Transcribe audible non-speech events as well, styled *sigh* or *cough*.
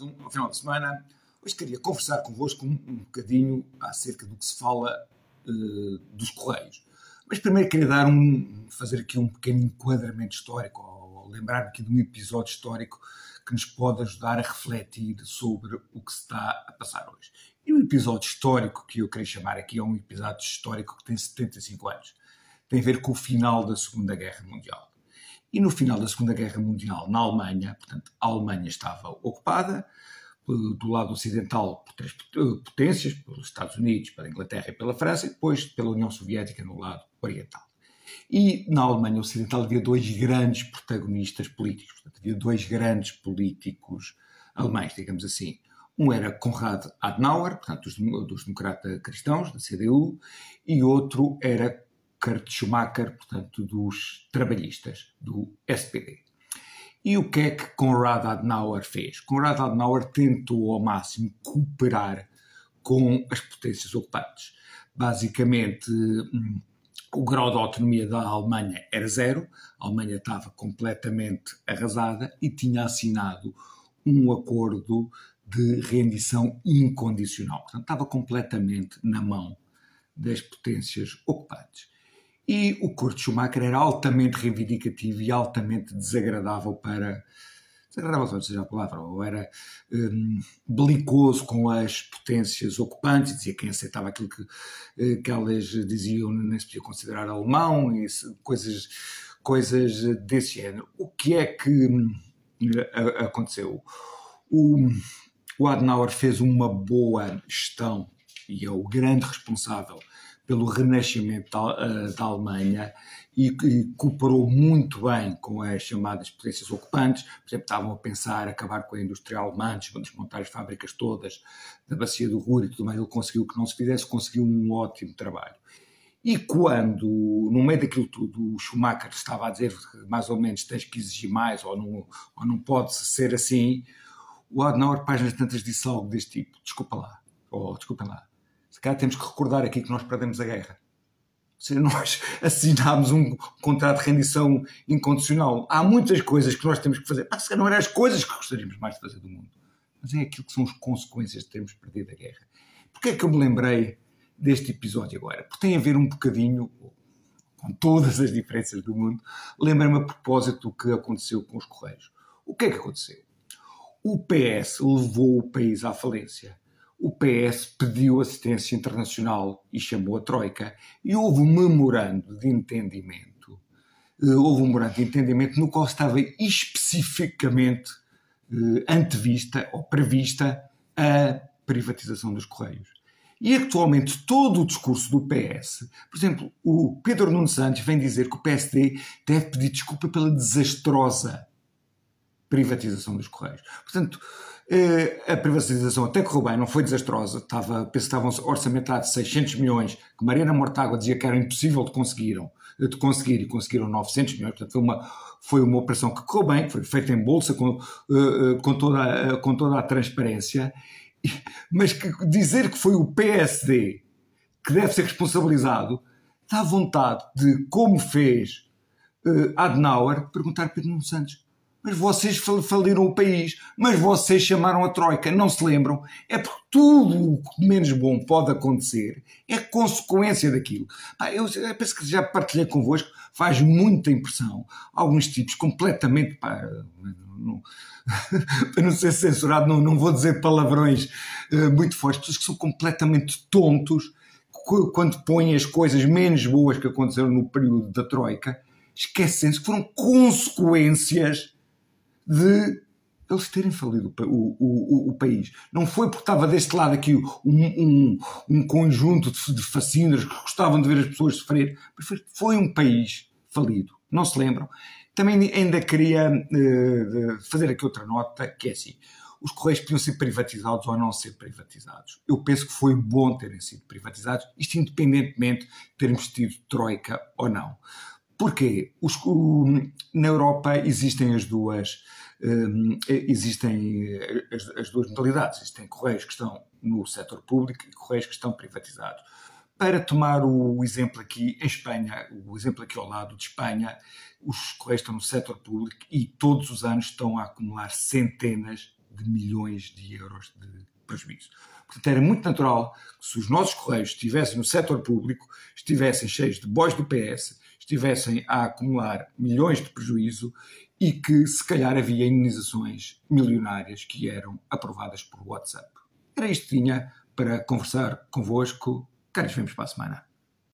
um, ao final de semana. Hoje queria conversar convosco um, um bocadinho acerca do que se fala uh, dos Correios. Mas primeiro queria dar um, fazer aqui um pequeno enquadramento histórico, ou, ou lembrar aqui de um episódio histórico que nos pode ajudar a refletir sobre o que se está a passar hoje. E o episódio histórico que eu queria chamar aqui é um episódio histórico que tem 75 anos. Tem a ver com o final da Segunda Guerra Mundial. E no final da Segunda Guerra Mundial, na Alemanha, portanto, a Alemanha estava ocupada, do lado ocidental por três potências, pelos Estados Unidos, pela Inglaterra e pela França, e depois pela União Soviética no lado oriental. E na Alemanha Ocidental havia dois grandes protagonistas políticos, portanto, havia dois grandes políticos alemães, digamos assim. Um era Konrad Adenauer, portanto, dos, dos democratas cristãos, da CDU, e outro era Kurt Schumacher, portanto, dos trabalhistas, do SPD. E o que é que Konrad Adenauer fez? Konrad Adenauer tentou ao máximo cooperar com as potências ocupantes. Basicamente, hum, o grau de autonomia da Alemanha era zero, a Alemanha estava completamente arrasada e tinha assinado um acordo de rendição incondicional. Portanto, estava completamente na mão das potências ocupantes. E o Kurt Schumacher era altamente reivindicativo e altamente desagradável para. Desagradável, não seja a palavra, ou era um, belicoso com as potências ocupantes, dizia quem aceitava aquilo que, eh, que elas diziam nem se podia considerar alemão, e coisas, coisas desse género. O que é que hum, aconteceu? O, o Adenauer fez uma boa gestão e é o grande responsável pelo renascimento da, uh, da Alemanha e, e, cooperou muito bem com as chamadas potências ocupantes. Por exemplo, estavam a pensar acabar com a indústria alemã, desmontar as fábricas todas da bacia do Ruhr e tudo mais. Ele conseguiu que não se fizesse, conseguiu um ótimo trabalho. E quando, no meio daquilo tudo, o Schumacher estava a dizer mais ou menos tens que exigir mais ou não, ou não pode ser assim, o Adenauer, páginas tantas, disse algo deste tipo: desculpa lá, ou desculpa lá, se calhar temos que recordar aqui que nós perdemos a guerra. Se nós *laughs* assinámos um contrato de rendição incondicional, há muitas coisas que nós temos que fazer. Ah, se calhar não eram as coisas que gostaríamos mais de fazer do mundo, mas é aquilo que são as consequências de termos perdido a guerra. Porquê é que eu me lembrei deste episódio agora? Porque tem a ver um bocadinho, com todas as diferenças do mundo, lembra-me a propósito do que aconteceu com os Correios. O que é que aconteceu? O PS levou o país à falência o PS pediu assistência internacional e chamou a Troika, e houve um memorando de entendimento, eh, houve um memorando de entendimento no qual estava especificamente eh, antevista ou prevista a privatização dos Correios. E atualmente todo o discurso do PS, por exemplo, o Pedro Nuno Santos vem dizer que o PSD deve pedir desculpa pela desastrosa privatização dos Correios. Portanto, a privatização até correu bem, não foi desastrosa, estava, penso que estavam orçamentados 600 milhões, que Mariana Mortágua dizia que era impossível de conseguiram, de conseguir, e conseguiram 900 milhões, portanto foi uma, foi uma operação que correu bem, foi feita em bolsa, com, eh, eh, com, toda, com toda a transparência, mas que dizer que foi o PSD que deve ser responsabilizado, dá vontade de, como fez Adenauer, perguntar Pedro Nuno Santos, mas vocês faliram o país, mas vocês chamaram a Troika, não se lembram? É porque tudo o que menos bom pode acontecer é consequência daquilo. eu, eu penso que já partilhei convosco, faz muita impressão. Alguns tipos completamente. Pá, não, *laughs* para não ser censurado, não, não vou dizer palavrões uh, muito fortes, pessoas que são completamente tontos quando põem as coisas menos boas que aconteceram no período da Troika, esquecendo-se que foram consequências de eles terem falido o, o, o, o, país. Não foi porque estava deste lado aqui um, um, um conjunto de, de fascínoras que gostavam de ver as pessoas sofrer, foi um país falido. Não se lembram? Também ainda queria uh, fazer aqui outra nota, que é assim, os Correios podiam ser privatizados ou não ser privatizados. Eu penso que foi bom terem sido privatizados, isto independentemente de termos tido troika ou não. Porquê? Os, o, na Europa existem as duas um, existem as, as, duas modalidades. Existem correios que estão no setor público e correios que estão privatizados. Para tomar o exemplo aqui em Espanha, o exemplo aqui ao lado de Espanha, os correios estão no setor público e todos os anos estão a acumular centenas de milhões de euros de prejuízo. Portanto, era muito natural que se os nossos correios estivessem no setor público, estivessem cheios de bois do PS, estivessem a acumular milhões de prejuízo e que se calhar havia indenizações milionárias que eram aprovadas por WhatsApp. Era isto que tinha para conversar convosco. Caros, vemos para a semana.